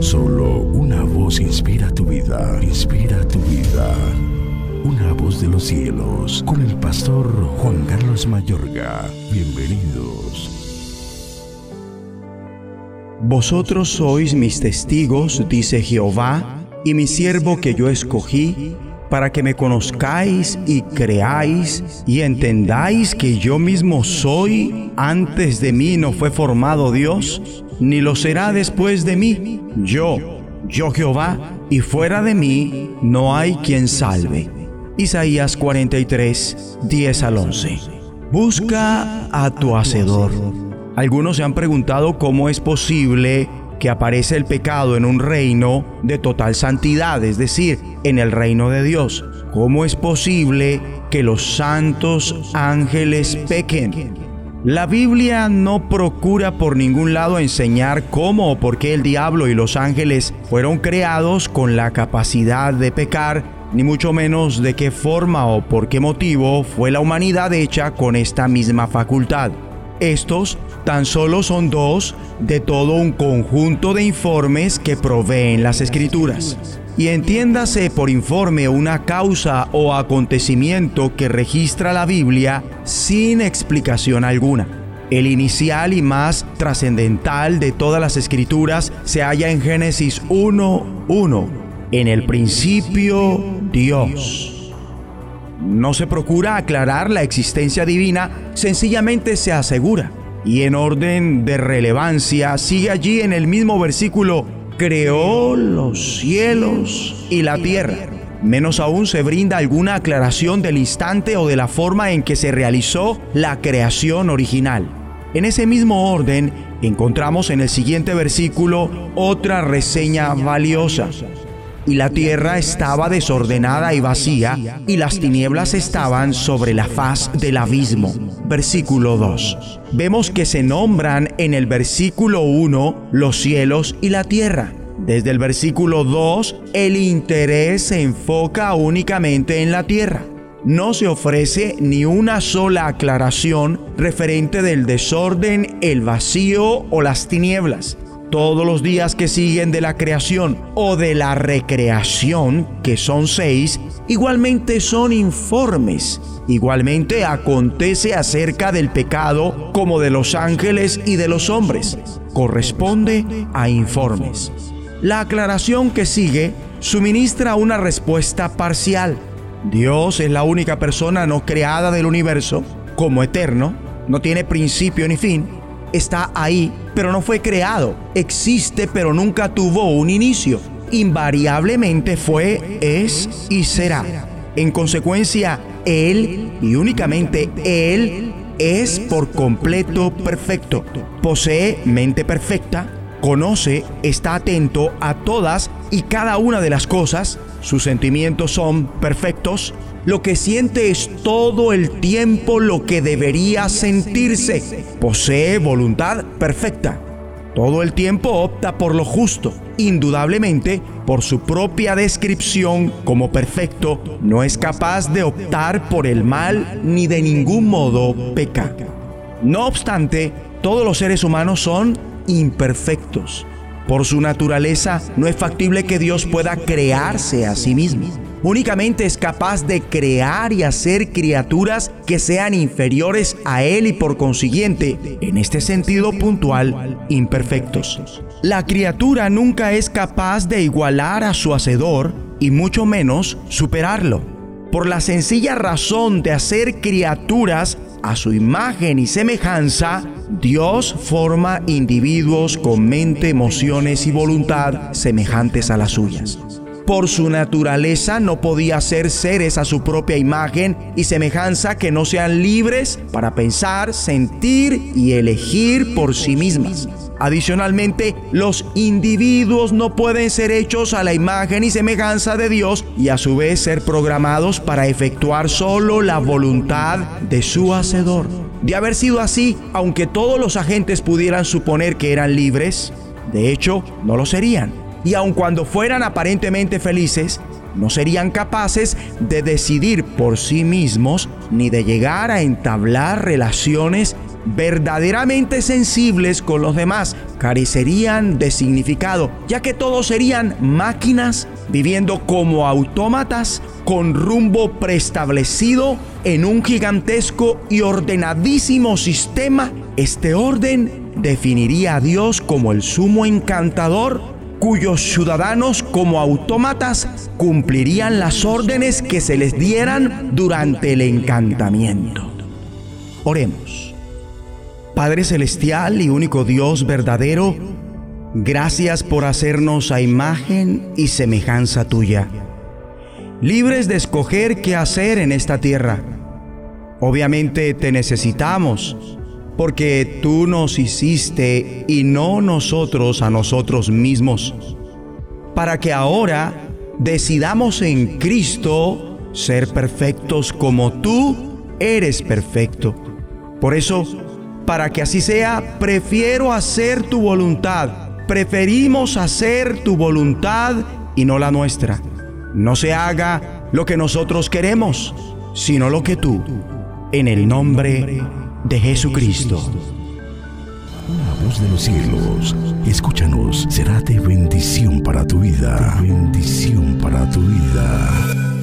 Solo una voz inspira tu vida, inspira tu vida. Una voz de los cielos, con el pastor Juan Carlos Mayorga. Bienvenidos. Vosotros sois mis testigos, dice Jehová, y mi siervo que yo escogí, para que me conozcáis y creáis y entendáis que yo mismo soy, antes de mí no fue formado Dios, ni lo será después de mí. Yo, yo Jehová, y fuera de mí no hay quien salve. Isaías 43, 10 al 11. Busca a tu Hacedor. Algunos se han preguntado cómo es posible que aparece el pecado en un reino de total santidad, es decir, en el reino de Dios. ¿Cómo es posible que los santos ángeles pequen? La Biblia no procura por ningún lado enseñar cómo o por qué el diablo y los ángeles fueron creados con la capacidad de pecar, ni mucho menos de qué forma o por qué motivo fue la humanidad hecha con esta misma facultad. Estos tan solo son dos de todo un conjunto de informes que proveen las escrituras. Y entiéndase por informe una causa o acontecimiento que registra la Biblia sin explicación alguna. El inicial y más trascendental de todas las escrituras se halla en Génesis 1.1. En el principio, Dios. No se procura aclarar la existencia divina, sencillamente se asegura. Y en orden de relevancia sigue allí en el mismo versículo, creó los cielos y la tierra. Menos aún se brinda alguna aclaración del instante o de la forma en que se realizó la creación original. En ese mismo orden encontramos en el siguiente versículo otra reseña valiosa y la tierra estaba desordenada y vacía, y las tinieblas estaban sobre la faz del abismo. Versículo 2. Vemos que se nombran en el versículo 1 los cielos y la tierra. Desde el versículo 2, el interés se enfoca únicamente en la tierra. No se ofrece ni una sola aclaración referente del desorden, el vacío o las tinieblas todos los días que siguen de la creación o de la recreación, que son seis, igualmente son informes. Igualmente acontece acerca del pecado como de los ángeles y de los hombres. Corresponde a informes. La aclaración que sigue suministra una respuesta parcial. Dios es la única persona no creada del universo como eterno, no tiene principio ni fin, está ahí, pero no fue creado. Existe, pero nunca tuvo un inicio. Invariablemente fue, es y será. En consecuencia, Él y únicamente Él es por completo perfecto. Posee mente perfecta, conoce, está atento a todas y cada una de las cosas. Sus sentimientos son perfectos, lo que siente es todo el tiempo lo que debería sentirse. Posee voluntad perfecta. Todo el tiempo opta por lo justo. Indudablemente, por su propia descripción como perfecto, no es capaz de optar por el mal ni de ningún modo peca. No obstante, todos los seres humanos son imperfectos. Por su naturaleza, no es factible que Dios pueda crearse a sí mismo únicamente es capaz de crear y hacer criaturas que sean inferiores a Él y por consiguiente, en este sentido puntual, imperfectos. La criatura nunca es capaz de igualar a su Hacedor y mucho menos superarlo. Por la sencilla razón de hacer criaturas a su imagen y semejanza, Dios forma individuos con mente, emociones y voluntad semejantes a las suyas por su naturaleza no podía ser seres a su propia imagen y semejanza que no sean libres para pensar, sentir y elegir por sí mismas. Adicionalmente, los individuos no pueden ser hechos a la imagen y semejanza de Dios y a su vez ser programados para efectuar solo la voluntad de su Hacedor. De haber sido así, aunque todos los agentes pudieran suponer que eran libres, de hecho, no lo serían y aun cuando fueran aparentemente felices, no serían capaces de decidir por sí mismos ni de llegar a entablar relaciones verdaderamente sensibles con los demás carecerían de significado, ya que todos serían máquinas viviendo como autómatas con rumbo preestablecido en un gigantesco y ordenadísimo sistema. Este orden definiría a Dios como el sumo encantador cuyos ciudadanos como autómatas cumplirían las órdenes que se les dieran durante el encantamiento. Oremos. Padre Celestial y único Dios verdadero, gracias por hacernos a imagen y semejanza tuya, libres de escoger qué hacer en esta tierra. Obviamente te necesitamos, porque tú nos hiciste y no nosotros a nosotros mismos, para que ahora decidamos en Cristo ser perfectos como tú eres perfecto. Por eso, para que así sea, prefiero hacer tu voluntad. Preferimos hacer tu voluntad y no la nuestra. No se haga lo que nosotros queremos, sino lo que tú, en el nombre de Jesucristo. La voz de los cielos, escúchanos, será de bendición para tu vida. Bendición para tu vida.